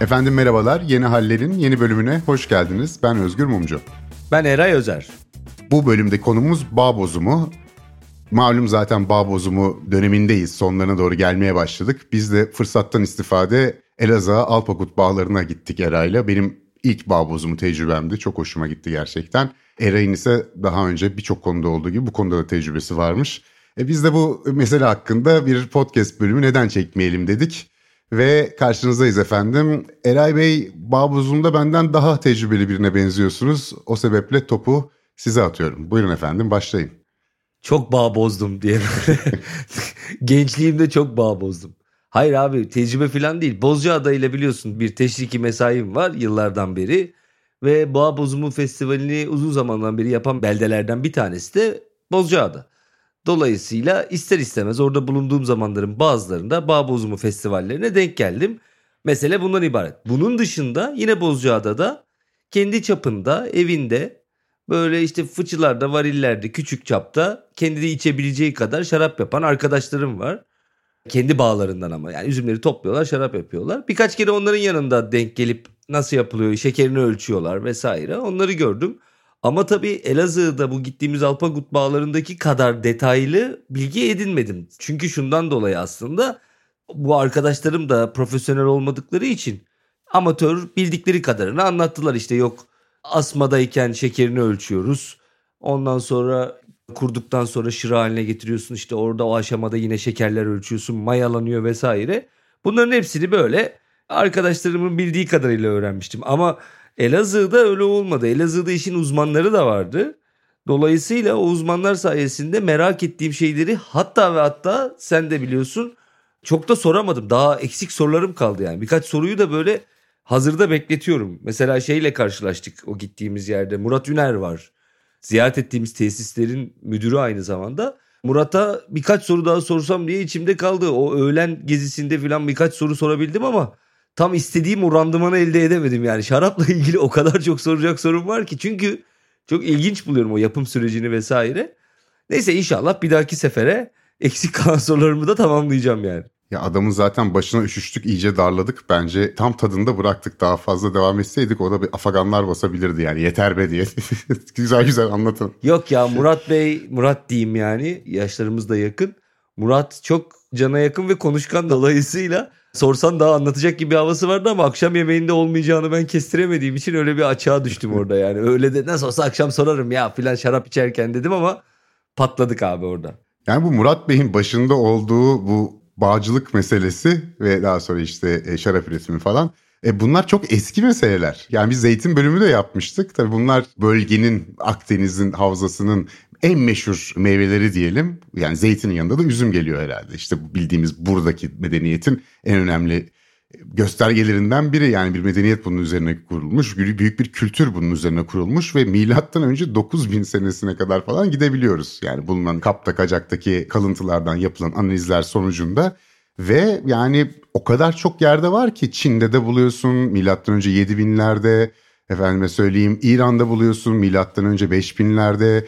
Efendim merhabalar. Yeni Haller'in yeni bölümüne hoş geldiniz. Ben Özgür Mumcu. Ben Eray Özer. Bu bölümde konumuz bağ bozumu. Malum zaten bağ bozumu dönemindeyiz. Sonlarına doğru gelmeye başladık. Biz de fırsattan istifade Elazığ'a Alpakut bağlarına gittik Eray'la. Benim ilk bağ bozumu tecrübemdi. Çok hoşuma gitti gerçekten. Eray'ın ise daha önce birçok konuda olduğu gibi bu konuda da tecrübesi varmış. E biz de bu mesele hakkında bir podcast bölümü neden çekmeyelim dedik. Ve karşınızdayız efendim. Eray Bey Bağbuzum'da benden daha tecrübeli birine benziyorsunuz. O sebeple topu size atıyorum. Buyurun efendim başlayın. Çok bağ bozdum diye. Gençliğimde çok bağ bozdum. Hayır abi tecrübe falan değil. Bozcaada ile biliyorsun bir teşriki mesaim var yıllardan beri. Ve Bağ Bozumu Festivali'ni uzun zamandan beri yapan beldelerden bir tanesi de Bozcaada. Dolayısıyla ister istemez orada bulunduğum zamanların bazılarında bağ bozumu festivallerine denk geldim. Mesele bundan ibaret. Bunun dışında yine Bozcaada'da kendi çapında evinde böyle işte fıçılarda varillerde küçük çapta kendi içebileceği kadar şarap yapan arkadaşlarım var. Kendi bağlarından ama yani üzümleri topluyorlar şarap yapıyorlar. Birkaç kere onların yanında denk gelip nasıl yapılıyor şekerini ölçüyorlar vesaire onları gördüm. Ama tabii Elazığ'da bu gittiğimiz Alpagut bağlarındaki kadar detaylı bilgi edinmedim. Çünkü şundan dolayı aslında bu arkadaşlarım da profesyonel olmadıkları için amatör bildikleri kadarını anlattılar. işte yok asmadayken şekerini ölçüyoruz. Ondan sonra kurduktan sonra şıra haline getiriyorsun. işte orada o aşamada yine şekerler ölçüyorsun. Mayalanıyor vesaire. Bunların hepsini böyle arkadaşlarımın bildiği kadarıyla öğrenmiştim. Ama Elazığ'da öyle olmadı. Elazığ'da işin uzmanları da vardı. Dolayısıyla o uzmanlar sayesinde merak ettiğim şeyleri hatta ve hatta sen de biliyorsun çok da soramadım. Daha eksik sorularım kaldı yani. Birkaç soruyu da böyle hazırda bekletiyorum. Mesela şeyle karşılaştık o gittiğimiz yerde. Murat Üner var. Ziyaret ettiğimiz tesislerin müdürü aynı zamanda. Murat'a birkaç soru daha sorsam diye içimde kaldı. O öğlen gezisinde falan birkaç soru sorabildim ama tam istediğim o randımanı elde edemedim yani. Şarapla ilgili o kadar çok soracak sorun var ki. Çünkü çok ilginç buluyorum o yapım sürecini vesaire. Neyse inşallah bir dahaki sefere eksik kalan sorularımı da tamamlayacağım yani. Ya adamın zaten başına üşüştük iyice darladık. Bence tam tadında bıraktık. Daha fazla devam etseydik o da bir afaganlar basabilirdi yani. Yeter be diye. güzel güzel anlatın. Yok ya Murat Bey, Murat diyeyim yani. Yaşlarımız da yakın. Murat çok cana yakın ve konuşkan dolayısıyla sorsan daha anlatacak gibi havası vardı ama akşam yemeğinde olmayacağını ben kestiremediğim için öyle bir açığa düştüm orada yani. Öyle de nasıl olsa akşam sorarım ya filan şarap içerken dedim ama patladık abi orada. Yani bu Murat Bey'in başında olduğu bu bağcılık meselesi ve daha sonra işte e, şarap üretimi falan. E bunlar çok eski meseleler. Yani biz zeytin bölümü de yapmıştık. Tabii bunlar bölgenin Akdeniz'in havzasının en meşhur meyveleri diyelim. Yani zeytinin yanında da üzüm geliyor herhalde. İşte bildiğimiz buradaki medeniyetin en önemli göstergelerinden biri yani bir medeniyet bunun üzerine kurulmuş. Büyük bir kültür bunun üzerine kurulmuş ve milattan önce 9000 senesine kadar falan gidebiliyoruz. Yani bulunan Kapta Kacak'taki kalıntılardan yapılan analizler sonucunda ve yani o kadar çok yerde var ki Çin'de de buluyorsun milattan önce 7000'lerde efendime söyleyeyim İran'da buluyorsun milattan önce 5000'lerde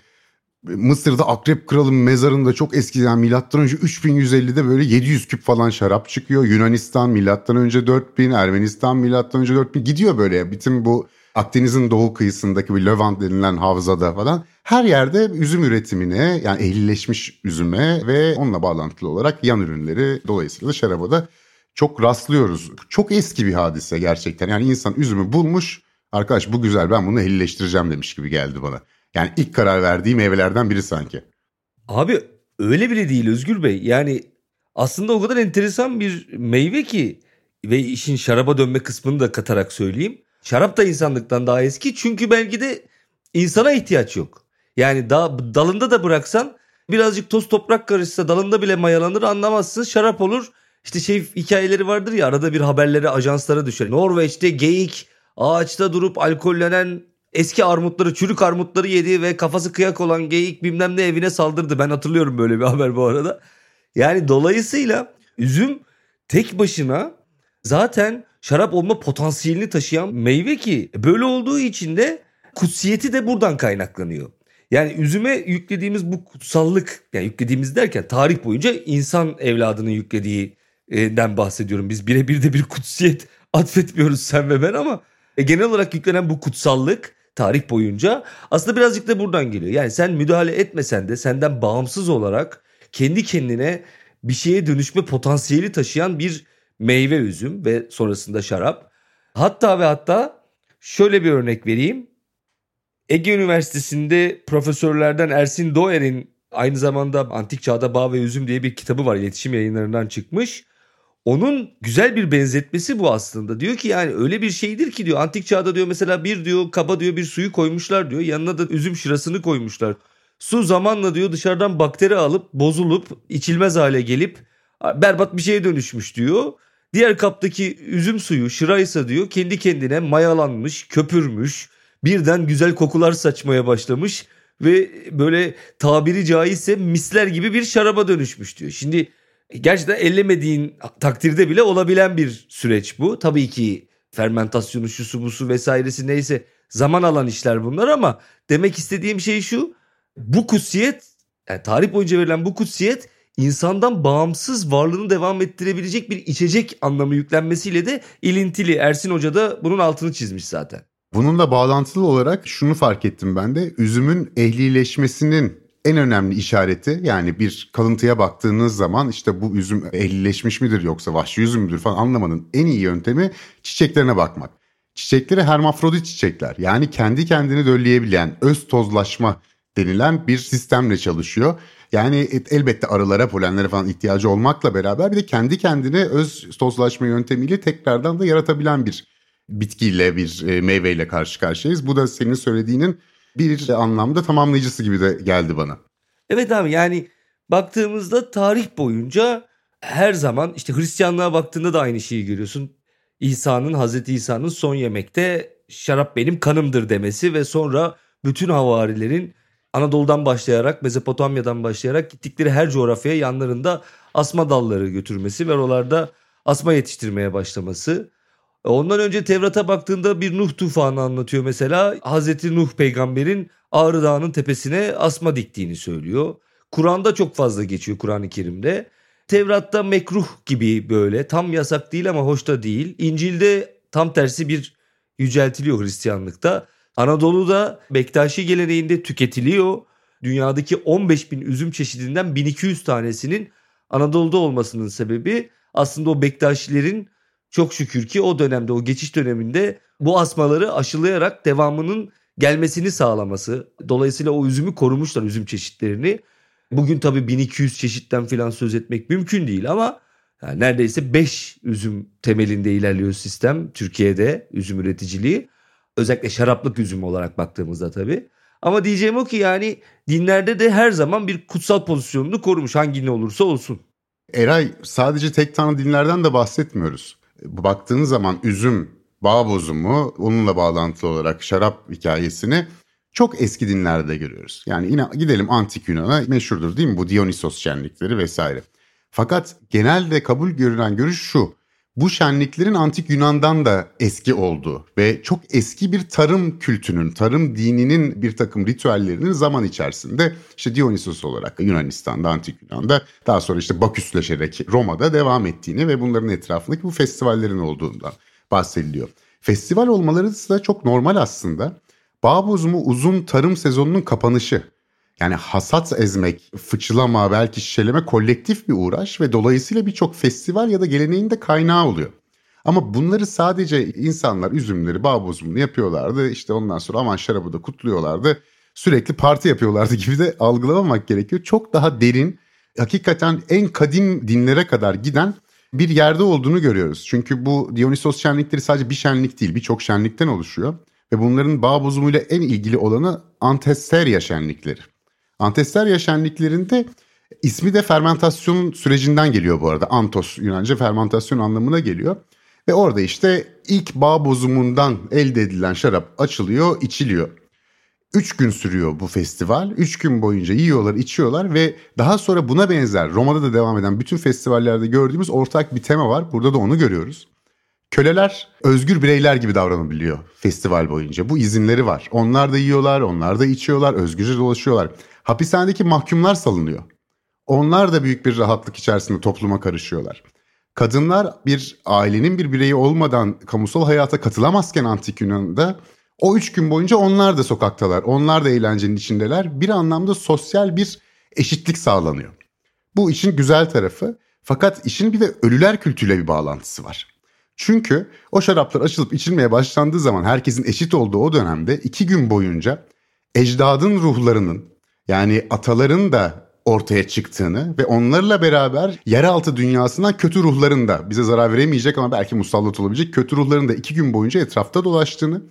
Mısır'da Akrep Kral'ın mezarında çok eskiden milattan önce 3150'de böyle 700 küp falan şarap çıkıyor. Yunanistan milattan önce 4000, Ermenistan milattan önce 4000 gidiyor böyle. Bütün bu Akdeniz'in doğu kıyısındaki bir Levant denilen havzada falan her yerde üzüm üretimine yani ehlileşmiş üzüme ve onunla bağlantılı olarak yan ürünleri dolayısıyla şaraba da çok rastlıyoruz. Çok eski bir hadise gerçekten. Yani insan üzümü bulmuş arkadaş bu güzel ben bunu ehlileştireceğim demiş gibi geldi bana. Yani ilk karar verdiği meyvelerden biri sanki. Abi öyle bile değil Özgür Bey. Yani aslında o kadar enteresan bir meyve ki ve işin şaraba dönme kısmını da katarak söyleyeyim. Şarap da insanlıktan daha eski çünkü belki de insana ihtiyaç yok. Yani da, dalında da bıraksan birazcık toz toprak karışsa dalında bile mayalanır anlamazsın şarap olur. İşte şey hikayeleri vardır ya arada bir haberlere ajanslara düşer. Norveç'te geyik ağaçta durup alkollenen eski armutları, çürük armutları yedi ve kafası kıyak olan geyik bilmem ne evine saldırdı. Ben hatırlıyorum böyle bir haber bu arada. Yani dolayısıyla üzüm tek başına zaten şarap olma potansiyelini taşıyan meyve ki böyle olduğu için de kutsiyeti de buradan kaynaklanıyor. Yani üzüme yüklediğimiz bu kutsallık yani yüklediğimiz derken tarih boyunca insan evladının yüklediğinden bahsediyorum. Biz birebir de bir kutsiyet atfetmiyoruz sen ve ben ama e, genel olarak yüklenen bu kutsallık tarih boyunca aslında birazcık da buradan geliyor. Yani sen müdahale etmesen de senden bağımsız olarak kendi kendine bir şeye dönüşme potansiyeli taşıyan bir meyve üzüm ve sonrasında şarap. Hatta ve hatta şöyle bir örnek vereyim. Ege Üniversitesi'nde profesörlerden Ersin Doğer'in aynı zamanda Antik Çağda Bağ ve Üzüm diye bir kitabı var. İletişim yayınlarından çıkmış. Onun güzel bir benzetmesi bu aslında. Diyor ki yani öyle bir şeydir ki diyor antik çağda diyor mesela bir diyor kaba diyor bir suyu koymuşlar diyor. Yanına da üzüm şırasını koymuşlar. Su zamanla diyor dışarıdan bakteri alıp bozulup içilmez hale gelip berbat bir şeye dönüşmüş diyor. Diğer kaptaki üzüm suyu şıraysa diyor kendi kendine mayalanmış, köpürmüş, birden güzel kokular saçmaya başlamış ve böyle tabiri caizse misler gibi bir şaraba dönüşmüş diyor. Şimdi gerçekten ellemediğin takdirde bile olabilen bir süreç bu. Tabii ki fermentasyonu, şusu busu vesairesi neyse zaman alan işler bunlar ama demek istediğim şey şu. Bu kutsiyet yani tarih boyunca verilen bu kutsiyet insandan bağımsız varlığını devam ettirebilecek bir içecek anlamı yüklenmesiyle de ilintili. Ersin Hoca da bunun altını çizmiş zaten. Bununla bağlantılı olarak şunu fark ettim ben de. Üzümün ehlileşmesinin en önemli işareti yani bir kalıntıya baktığınız zaman işte bu üzüm ehlileşmiş midir yoksa vahşi üzüm müdür falan anlamanın en iyi yöntemi çiçeklerine bakmak. Çiçekleri hermafrodit çiçekler yani kendi kendini dölleyebilen öz tozlaşma denilen bir sistemle çalışıyor. Yani elbette arılara, polenlere falan ihtiyacı olmakla beraber bir de kendi kendine öz tozlaşma yöntemiyle tekrardan da yaratabilen bir bitkiyle, bir e, meyveyle karşı karşıyayız. Bu da senin söylediğinin bir anlamda tamamlayıcısı gibi de geldi bana. Evet abi yani baktığımızda tarih boyunca her zaman işte Hristiyanlığa baktığında da aynı şeyi görüyorsun. İsa'nın Hazreti İsa'nın son yemekte şarap benim kanımdır demesi ve sonra bütün havarilerin Anadolu'dan başlayarak Mezopotamya'dan başlayarak gittikleri her coğrafyaya yanlarında asma dalları götürmesi ve oralarda asma yetiştirmeye başlaması. Ondan önce Tevrat'a baktığında bir Nuh tufanı anlatıyor mesela. Hazreti Nuh peygamberin Ağrı Dağı'nın tepesine asma diktiğini söylüyor. Kur'an'da çok fazla geçiyor Kur'an-ı Kerim'de. Tevrat'ta mekruh gibi böyle tam yasak değil ama hoş da değil. İncil'de tam tersi bir yüceltiliyor Hristiyanlıkta. Anadolu'da Bektaşi geleneğinde tüketiliyor. Dünyadaki 15 bin üzüm çeşidinden 1200 tanesinin Anadolu'da olmasının sebebi aslında o Bektaşilerin çok şükür ki o dönemde o geçiş döneminde bu asmaları aşılayarak devamının gelmesini sağlaması. Dolayısıyla o üzümü korumuşlar üzüm çeşitlerini. Bugün tabii 1200 çeşitten filan söz etmek mümkün değil ama yani neredeyse 5 üzüm temelinde ilerliyor sistem Türkiye'de üzüm üreticiliği. Özellikle şaraplık üzüm olarak baktığımızda tabii. Ama diyeceğim o ki yani dinlerde de her zaman bir kutsal pozisyonunu korumuş hangi ne olursa olsun. Eray sadece tek tanrı dinlerden de bahsetmiyoruz baktığınız zaman üzüm, bağ bozumu, onunla bağlantılı olarak şarap hikayesini çok eski dinlerde görüyoruz. Yani yine gidelim antik Yunan'a meşhurdur değil mi bu Dionysos şenlikleri vesaire. Fakat genelde kabul görülen görüş şu. Bu şenliklerin antik Yunan'dan da eski olduğu ve çok eski bir tarım kültünün, tarım dininin bir takım ritüellerinin zaman içerisinde işte Dionysos olarak Yunanistan'da, antik Yunan'da daha sonra işte Baküsleşerek Roma'da devam ettiğini ve bunların etrafındaki bu festivallerin olduğundan bahsediliyor. Festival olmaları da çok normal aslında. Bağ bozumu uzun tarım sezonunun kapanışı. Yani hasat ezmek, fıçılama, belki şişeleme kolektif bir uğraş ve dolayısıyla birçok festival ya da geleneğin de kaynağı oluyor. Ama bunları sadece insanlar üzümleri, bağ bozumunu yapıyorlardı. İşte ondan sonra aman şarabı da kutluyorlardı. Sürekli parti yapıyorlardı gibi de algılamamak gerekiyor. Çok daha derin, hakikaten en kadim dinlere kadar giden bir yerde olduğunu görüyoruz. Çünkü bu Dionysos şenlikleri sadece bir şenlik değil, birçok şenlikten oluşuyor. Ve bunların bağ bozumuyla en ilgili olanı Antesterya şenlikleri. Antesterya şenliklerinde ismi de fermentasyon sürecinden geliyor bu arada. Antos Yunanca fermentasyon anlamına geliyor. Ve orada işte ilk bağ bozumundan elde edilen şarap açılıyor, içiliyor. Üç gün sürüyor bu festival. Üç gün boyunca yiyorlar, içiyorlar ve daha sonra buna benzer Roma'da da devam eden bütün festivallerde gördüğümüz ortak bir tema var. Burada da onu görüyoruz. Köleler özgür bireyler gibi davranabiliyor festival boyunca. Bu izinleri var. Onlar da yiyorlar, onlar da içiyorlar, özgürce dolaşıyorlar. Hapishanedeki mahkumlar salınıyor. Onlar da büyük bir rahatlık içerisinde topluma karışıyorlar. kadınlar bir ailenin bir bireyi olmadan kamusal hayata katılamazken antik Yunan'da o üç gün boyunca onlar da sokaktalar. Onlar da eğlencenin içindeler. Bir anlamda sosyal bir eşitlik sağlanıyor. Bu işin güzel tarafı. Fakat işin bir de ölüler kültüyle bir bağlantısı var. Çünkü o şaraplar açılıp içilmeye başlandığı zaman herkesin eşit olduğu o dönemde iki gün boyunca ecdadın ruhlarının yani ataların da ortaya çıktığını ve onlarla beraber yeraltı dünyasından kötü ruhların da bize zarar veremeyecek ama belki musallat olabilecek kötü ruhların da iki gün boyunca etrafta dolaştığını.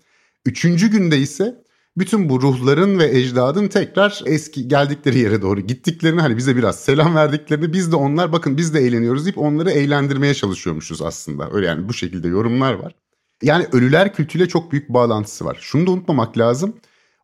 Üçüncü günde ise bütün bu ruhların ve ecdadın tekrar eski geldikleri yere doğru gittiklerini hani bize biraz selam verdiklerini biz de onlar bakın biz de eğleniyoruz deyip onları eğlendirmeye çalışıyormuşuz aslında. Öyle yani bu şekilde yorumlar var. Yani ölüler kültüyle çok büyük bağlantısı var. Şunu da unutmamak lazım.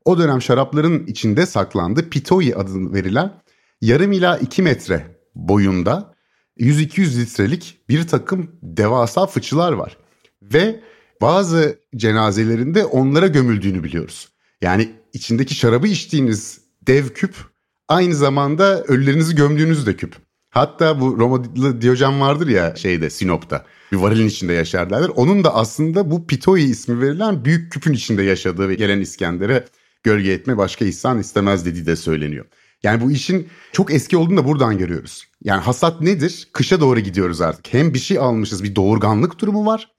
O dönem şarapların içinde saklandı pitoi adını verilen yarım ila 2 metre boyunda 100-200 litrelik bir takım devasa fıçılar var. Ve bazı cenazelerinde onlara gömüldüğünü biliyoruz. Yani içindeki şarabı içtiğiniz dev küp aynı zamanda ölülerinizi gömdüğünüz de küp. Hatta bu Romalı Diyojen vardır ya şeyde Sinop'ta. Bir varilin içinde yaşar. Onun da aslında bu Pitoi ismi verilen büyük küpün içinde yaşadığı ve gelen İskender'e gölge etme başka ihsan istemez dediği de söyleniyor. Yani bu işin çok eski olduğunu da buradan görüyoruz. Yani hasat nedir? Kışa doğru gidiyoruz artık. Hem bir şey almışız bir doğurganlık durumu var.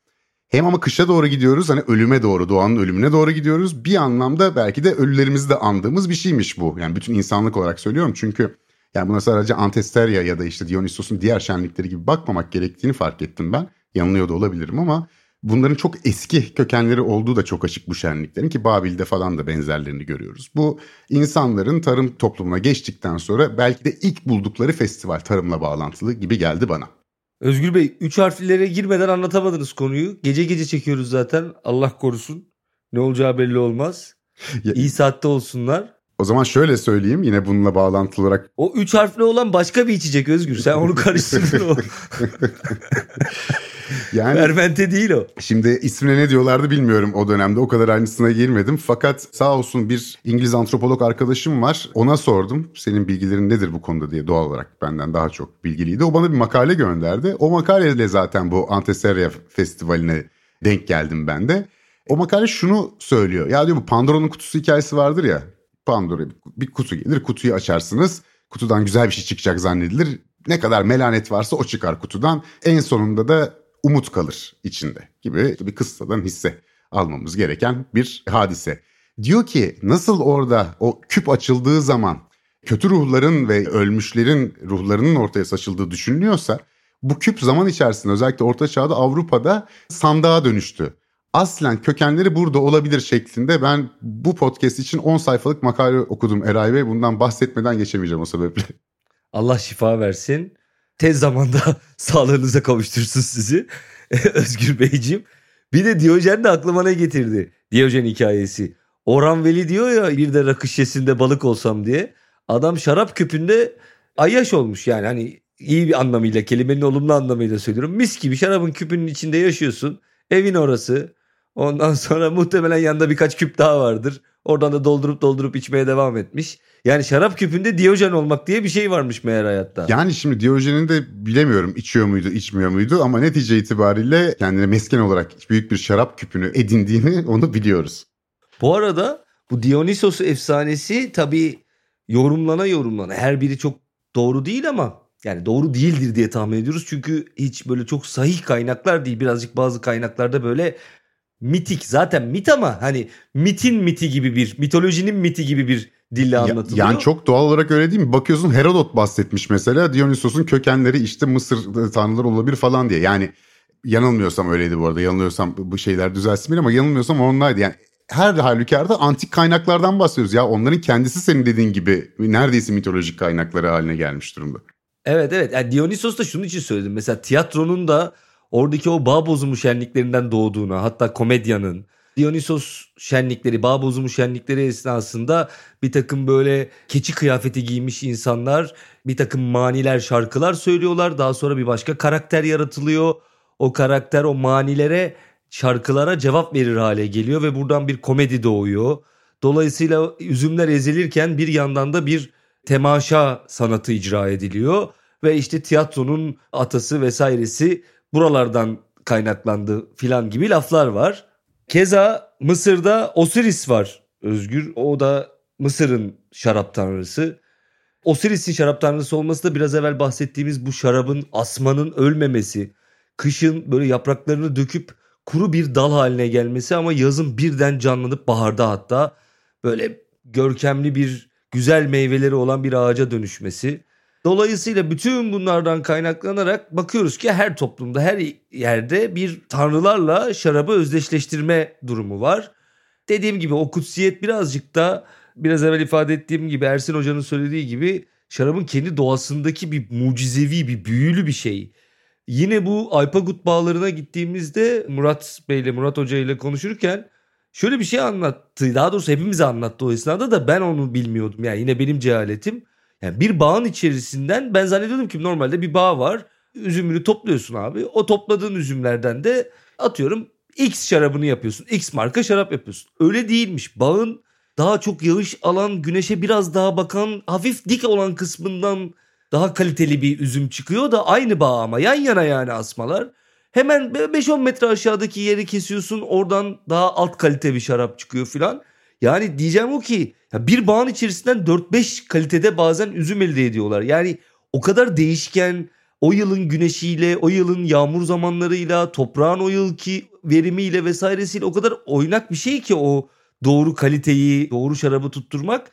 Hem ama kışa doğru gidiyoruz hani ölüme doğru doğanın ölümüne doğru gidiyoruz. Bir anlamda belki de ölülerimizi de andığımız bir şeymiş bu. Yani bütün insanlık olarak söylüyorum çünkü yani buna sadece Antesteria ya da işte Dionysos'un diğer şenlikleri gibi bakmamak gerektiğini fark ettim ben. Yanılıyor da olabilirim ama bunların çok eski kökenleri olduğu da çok açık bu şenliklerin ki Babil'de falan da benzerlerini görüyoruz. Bu insanların tarım toplumuna geçtikten sonra belki de ilk buldukları festival tarımla bağlantılı gibi geldi bana. Özgür Bey 3 harflilere girmeden anlatamadınız konuyu. Gece gece çekiyoruz zaten. Allah korusun. Ne olacağı belli olmaz. Ya, İyi saatte olsunlar. O zaman şöyle söyleyeyim yine bununla bağlantılı olarak. O üç harfli olan başka bir içecek Özgür. Sen onu karıştırdın o. yani Fermente değil o. Şimdi ismine ne diyorlardı bilmiyorum o dönemde. O kadar aynısına girmedim. Fakat sağ olsun bir İngiliz antropolog arkadaşım var. Ona sordum. Senin bilgilerin nedir bu konuda diye doğal olarak benden daha çok bilgiliydi. O bana bir makale gönderdi. O makaleyle zaten bu Anteseria Festivali'ne denk geldim ben de. O makale şunu söylüyor. Ya diyor bu Pandora'nın kutusu hikayesi vardır ya. Pandora bir kutu gelir. Kutuyu açarsınız. Kutudan güzel bir şey çıkacak zannedilir. Ne kadar melanet varsa o çıkar kutudan. En sonunda da umut kalır içinde gibi bir kıssadan hisse almamız gereken bir hadise. Diyor ki nasıl orada o küp açıldığı zaman kötü ruhların ve ölmüşlerin ruhlarının ortaya saçıldığı düşünülüyorsa bu küp zaman içerisinde özellikle Orta Çağ'da Avrupa'da sandığa dönüştü. Aslen kökenleri burada olabilir şeklinde ben bu podcast için 10 sayfalık makale okudum Eray Bey. Bundan bahsetmeden geçemeyeceğim o sebeple. Allah şifa versin tez zamanda sağlığınıza kavuştursun sizi Özgür Beyciğim. Bir de Diyojen de aklıma ne getirdi? Diyojen hikayesi. Orhan Veli diyor ya bir de rakı şişesinde balık olsam diye. Adam şarap küpünde ayyaş olmuş yani hani iyi bir anlamıyla kelimenin olumlu anlamıyla söylüyorum. Mis gibi şarabın küpünün içinde yaşıyorsun. Evin orası. Ondan sonra muhtemelen yanında birkaç küp daha vardır. Oradan da doldurup doldurup içmeye devam etmiş. Yani şarap küpünde Diyojen olmak diye bir şey varmış meğer hayatta. Yani şimdi Diyojen'in de bilemiyorum içiyor muydu içmiyor muydu ama netice itibariyle kendine mesken olarak büyük bir şarap küpünü edindiğini onu biliyoruz. Bu arada bu Dionysos efsanesi tabii yorumlana yorumlana her biri çok doğru değil ama yani doğru değildir diye tahmin ediyoruz. Çünkü hiç böyle çok sahih kaynaklar değil. Birazcık bazı kaynaklarda böyle mitik zaten mit ama hani mitin miti gibi bir mitolojinin miti gibi bir dille anlatılıyor. Yani çok doğal olarak öyle değil mi? Bakıyorsun Herodot bahsetmiş mesela Dionysos'un kökenleri işte Mısır tanrıları olabilir falan diye. Yani yanılmıyorsam öyleydi bu arada. Yanılıyorsam bu şeyler düzelsin beni ama yanılmıyorsam onlaydı. Yani her halükarda antik kaynaklardan bahsediyoruz ya. Onların kendisi senin dediğin gibi neredeyse mitolojik kaynakları haline gelmiş durumda. Evet evet. Yani Dionysos da şunun için söyledim. Mesela tiyatronun da oradaki o bağ bozumu şenliklerinden doğduğuna hatta komedyanın Dionysos şenlikleri, bağ bozumu şenlikleri esnasında bir takım böyle keçi kıyafeti giymiş insanlar bir takım maniler şarkılar söylüyorlar. Daha sonra bir başka karakter yaratılıyor. O karakter o manilere şarkılara cevap verir hale geliyor ve buradan bir komedi doğuyor. Dolayısıyla üzümler ezilirken bir yandan da bir temaşa sanatı icra ediliyor ve işte tiyatronun atası vesairesi buralardan kaynaklandı filan gibi laflar var. Keza Mısır'da Osiris var Özgür. O da Mısır'ın şarap tanrısı. Osiris'in şarap tanrısı olması da biraz evvel bahsettiğimiz bu şarabın asmanın ölmemesi, kışın böyle yapraklarını döküp kuru bir dal haline gelmesi ama yazın birden canlanıp baharda hatta böyle görkemli bir güzel meyveleri olan bir ağaca dönüşmesi. Dolayısıyla bütün bunlardan kaynaklanarak bakıyoruz ki her toplumda her yerde bir tanrılarla şarabı özdeşleştirme durumu var. Dediğim gibi o kutsiyet birazcık da biraz evvel ifade ettiğim gibi Ersin Hoca'nın söylediği gibi şarabın kendi doğasındaki bir mucizevi bir büyülü bir şey. Yine bu Aypagut bağlarına gittiğimizde Murat Bey ile Murat Hoca ile konuşurken şöyle bir şey anlattı. Daha doğrusu hepimize anlattı o esnada da ben onu bilmiyordum. Yani yine benim cehaletim. Yani bir bağın içerisinden ben zannediyordum ki normalde bir bağ var. Üzümünü topluyorsun abi. O topladığın üzümlerden de atıyorum X şarabını yapıyorsun. X marka şarap yapıyorsun. Öyle değilmiş. Bağın daha çok yağış alan, güneşe biraz daha bakan, hafif dik olan kısmından daha kaliteli bir üzüm çıkıyor da aynı bağ ama yan yana yani asmalar. Hemen 5-10 metre aşağıdaki yeri kesiyorsun oradan daha alt kalite bir şarap çıkıyor filan. Yani diyeceğim o ki bir bağın içerisinden 4-5 kalitede bazen üzüm elde ediyorlar. Yani o kadar değişken o yılın güneşiyle, o yılın yağmur zamanlarıyla, toprağın o yılki verimiyle vesairesiyle o kadar oynak bir şey ki o doğru kaliteyi, doğru şarabı tutturmak.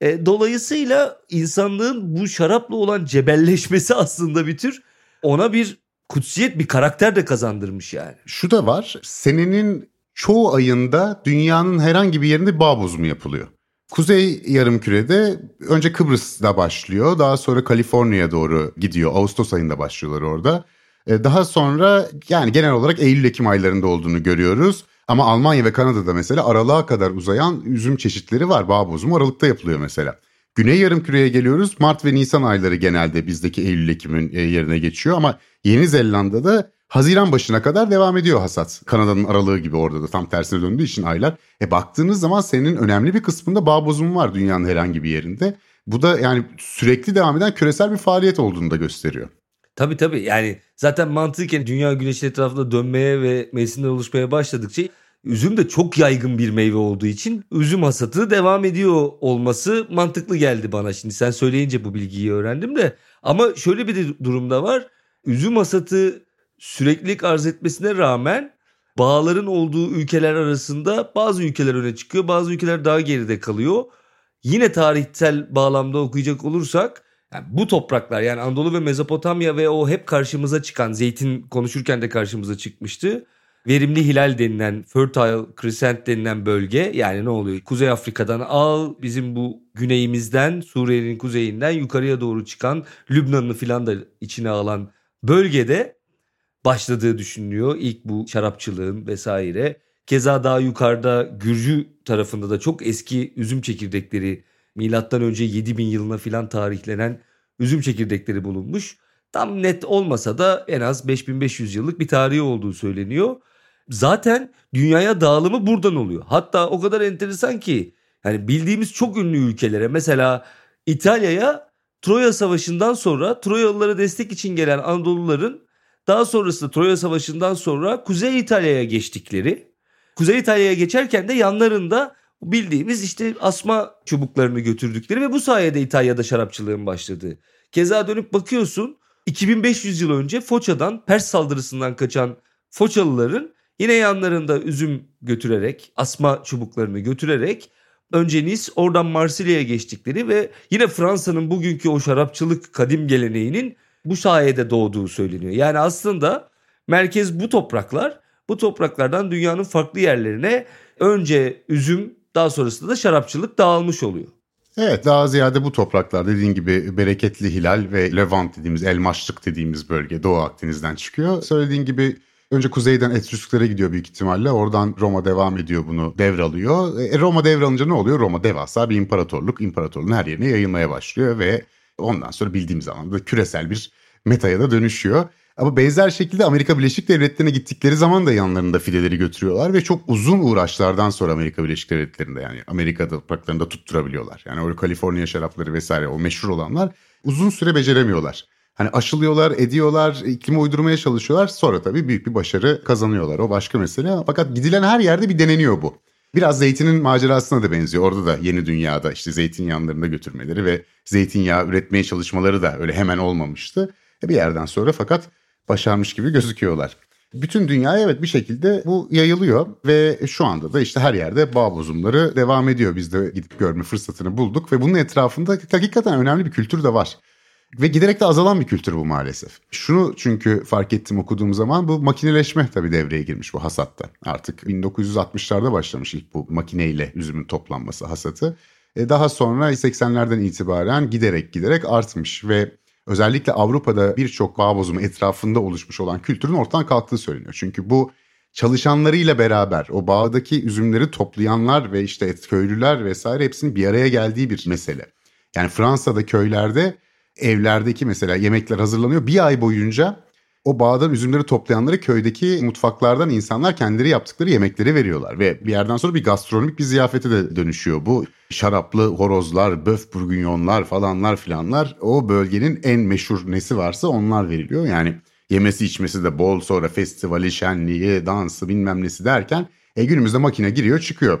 E, dolayısıyla insanlığın bu şarapla olan cebelleşmesi aslında bir tür ona bir kutsiyet, bir karakter de kazandırmış yani. Şu da var, senenin çoğu ayında dünyanın herhangi bir yerinde bağ bozumu yapılıyor. Kuzey yarımkürede önce Kıbrıs'da başlıyor. Daha sonra Kaliforniya doğru gidiyor. Ağustos ayında başlıyorlar orada. E, daha sonra yani genel olarak Eylül-Ekim aylarında olduğunu görüyoruz. Ama Almanya ve Kanada'da mesela aralığa kadar uzayan üzüm çeşitleri var. Bağ bozumu aralıkta yapılıyor mesela. Güney yarımküreye geliyoruz. Mart ve Nisan ayları genelde bizdeki Eylül-Ekim'in e, yerine geçiyor. Ama Yeni Zelanda'da Haziran başına kadar devam ediyor hasat. Kanada'nın aralığı gibi orada da tam tersine döndüğü için aylar. E baktığınız zaman senin önemli bir kısmında bağ bozumu var dünyanın herhangi bir yerinde. Bu da yani sürekli devam eden küresel bir faaliyet olduğunu da gösteriyor. Tabii tabii yani zaten mantıken dünya güneşin etrafında dönmeye ve mevsimler oluşmaya başladıkça üzüm de çok yaygın bir meyve olduğu için üzüm hasatı devam ediyor olması mantıklı geldi bana. Şimdi sen söyleyince bu bilgiyi öğrendim de ama şöyle bir durumda var. Üzüm hasatı süreklilik arz etmesine rağmen bağların olduğu ülkeler arasında bazı ülkeler öne çıkıyor, bazı ülkeler daha geride kalıyor. Yine tarihsel bağlamda okuyacak olursak yani bu topraklar yani Anadolu ve Mezopotamya ve o hep karşımıza çıkan zeytin konuşurken de karşımıza çıkmıştı. Verimli hilal denilen fertile crescent denilen bölge yani ne oluyor? Kuzey Afrika'dan al bizim bu güneyimizden Suriye'nin kuzeyinden yukarıya doğru çıkan Lübnan'ı filan da içine alan bölgede başladığı düşünülüyor. İlk bu şarapçılığın vesaire. Keza daha yukarıda Gürcü tarafında da çok eski üzüm çekirdekleri milattan önce 7000 yılına filan tarihlenen üzüm çekirdekleri bulunmuş. Tam net olmasa da en az 5500 yıllık bir tarihi olduğu söyleniyor. Zaten dünyaya dağılımı buradan oluyor. Hatta o kadar enteresan ki yani bildiğimiz çok ünlü ülkelere mesela İtalya'ya Troya Savaşı'ndan sonra Troyalılara destek için gelen Anadoluların daha sonrasında Troya Savaşı'ndan sonra Kuzey İtalya'ya geçtikleri. Kuzey İtalya'ya geçerken de yanlarında bildiğimiz işte asma çubuklarını götürdükleri ve bu sayede İtalya'da şarapçılığın başladığı. Keza dönüp bakıyorsun 2500 yıl önce Foça'dan Pers saldırısından kaçan Foçalıların yine yanlarında üzüm götürerek asma çubuklarını götürerek önce Nice oradan Marsilya'ya geçtikleri ve yine Fransa'nın bugünkü o şarapçılık kadim geleneğinin bu sayede doğduğu söyleniyor. Yani aslında merkez bu topraklar. Bu topraklardan dünyanın farklı yerlerine önce üzüm daha sonrasında da şarapçılık dağılmış oluyor. Evet daha ziyade bu topraklar dediğin gibi bereketli hilal ve Levant dediğimiz elmaçlık dediğimiz bölge Doğu Akdeniz'den çıkıyor. Söylediğin gibi önce kuzeyden Etrüsklere gidiyor büyük ihtimalle. Oradan Roma devam ediyor bunu devralıyor. E, Roma devralınca ne oluyor? Roma devasa bir imparatorluk. İmparatorluğun her yerine yayılmaya başlıyor ve ondan sonra bildiğimiz anlamda küresel bir metaya da dönüşüyor. Ama benzer şekilde Amerika Birleşik Devletleri'ne gittikleri zaman da yanlarında fideleri götürüyorlar ve çok uzun uğraşlardan sonra Amerika Birleşik Devletleri'nde yani Amerika topraklarında tutturabiliyorlar. Yani o Kaliforniya şarapları vesaire o meşhur olanlar uzun süre beceremiyorlar. Hani aşılıyorlar, ediyorlar, iklime uydurmaya çalışıyorlar. Sonra tabii büyük bir başarı kazanıyorlar. O başka mesele. Fakat gidilen her yerde bir deneniyor bu. Biraz zeytinin macerasına da benziyor. Orada da yeni dünyada işte zeytinyağlarında götürmeleri ve zeytinyağı üretmeye çalışmaları da öyle hemen olmamıştı. E bir yerden sonra fakat başarmış gibi gözüküyorlar. Bütün dünyaya evet bir şekilde bu yayılıyor ve şu anda da işte her yerde bağ bozumları devam ediyor. Biz de gidip görme fırsatını bulduk ve bunun etrafında hakikaten önemli bir kültür de var. Ve giderek de azalan bir kültür bu maalesef. Şunu çünkü fark ettim okuduğum zaman bu makineleşme tabii devreye girmiş bu hasatta. Artık 1960'larda başlamış ilk bu makineyle üzümün toplanması hasatı. E daha sonra 80'lerden itibaren giderek giderek artmış ve özellikle Avrupa'da birçok bağ bozumu etrafında oluşmuş olan kültürün ortadan kalktığı söyleniyor. Çünkü bu çalışanlarıyla beraber o bağdaki üzümleri toplayanlar ve işte köylüler vesaire hepsinin bir araya geldiği bir mesele. Yani Fransa'da köylerde evlerdeki mesela yemekler hazırlanıyor. Bir ay boyunca o bağdan üzümleri toplayanları köydeki mutfaklardan insanlar kendileri yaptıkları yemekleri veriyorlar. Ve bir yerden sonra bir gastronomik bir ziyafete de dönüşüyor bu. Şaraplı horozlar, böf burgunyonlar falanlar filanlar o bölgenin en meşhur nesi varsa onlar veriliyor. Yani yemesi içmesi de bol sonra festivali, şenliği, dansı bilmem nesi derken e, günümüzde makine giriyor çıkıyor.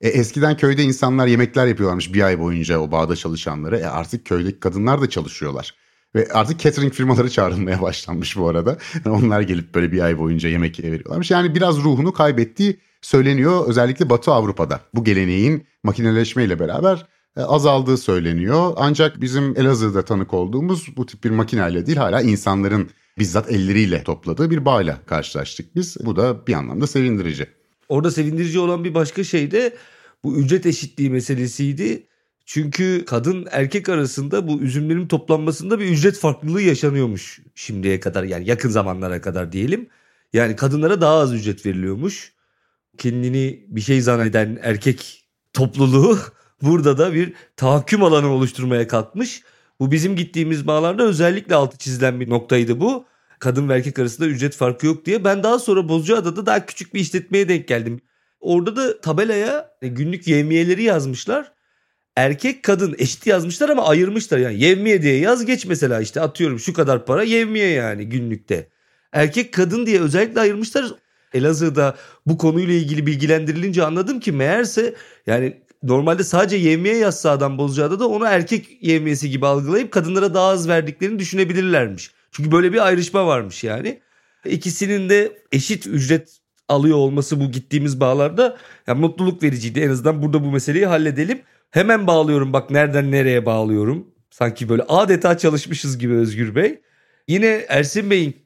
E, eskiden köyde insanlar yemekler yapıyorlarmış bir ay boyunca o bağda çalışanları. E, artık köydeki kadınlar da çalışıyorlar. Ve artık catering firmaları çağrılmaya başlanmış bu arada. onlar gelip böyle bir ay boyunca yemek veriyorlarmış. Yani biraz ruhunu kaybettiği söyleniyor özellikle Batı Avrupa'da. Bu geleneğin makineleşmeyle beraber e, azaldığı söyleniyor. Ancak bizim Elazığ'da tanık olduğumuz bu tip bir makineyle değil hala insanların bizzat elleriyle topladığı bir bağla karşılaştık biz. Bu da bir anlamda sevindirici. Orada sevindirici olan bir başka şey de bu ücret eşitliği meselesiydi. Çünkü kadın erkek arasında bu üzümlerin toplanmasında bir ücret farklılığı yaşanıyormuş şimdiye kadar yani yakın zamanlara kadar diyelim. Yani kadınlara daha az ücret veriliyormuş. Kendini bir şey zanneden erkek topluluğu burada da bir tahakküm alanı oluşturmaya kalkmış. Bu bizim gittiğimiz bağlarda özellikle altı çizilen bir noktaydı bu. Kadın ve erkek arasında ücret farkı yok diye. Ben daha sonra Bozcaada'da daha küçük bir işletmeye denk geldim. Orada da tabelaya günlük yevmiyeleri yazmışlar. Erkek kadın eşit yazmışlar ama ayırmışlar. Yani yevmiye diye yaz geç mesela işte atıyorum şu kadar para yevmiye yani günlükte. Erkek kadın diye özellikle ayırmışlar. Elazığ'da bu konuyla ilgili bilgilendirilince anladım ki meğerse yani normalde sadece yevmiye yazsa adam Bozcaada da onu erkek yevmiyesi gibi algılayıp kadınlara daha az verdiklerini düşünebilirlermiş. Çünkü böyle bir ayrışma varmış yani. İkisinin de eşit ücret alıyor olması bu gittiğimiz bağlarda yani mutluluk vericiydi. En azından burada bu meseleyi halledelim. Hemen bağlıyorum bak nereden nereye bağlıyorum. Sanki böyle adeta çalışmışız gibi Özgür Bey. Yine Ersin Bey'in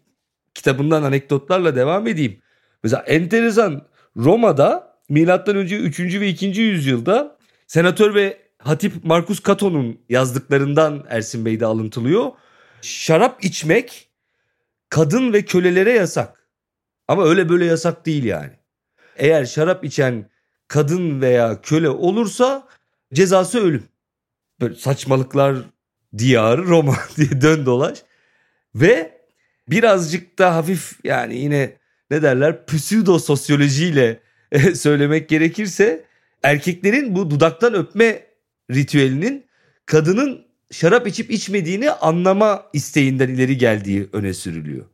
kitabından anekdotlarla devam edeyim. Mesela enteresan Roma'da milattan önce 3. ve 2. yüzyılda senatör ve hatip Marcus Cato'nun yazdıklarından Ersin Bey'de alıntılıyor. Şarap içmek kadın ve kölelere yasak. Ama öyle böyle yasak değil yani. Eğer şarap içen kadın veya köle olursa cezası ölüm. Böyle saçmalıklar diyarı Roma diye dön dolaş. Ve birazcık da hafif yani yine ne derler pseudo sosyolojiyle söylemek gerekirse erkeklerin bu dudaktan öpme ritüelinin kadının şarap içip içmediğini anlama isteğinden ileri geldiği öne sürülüyor.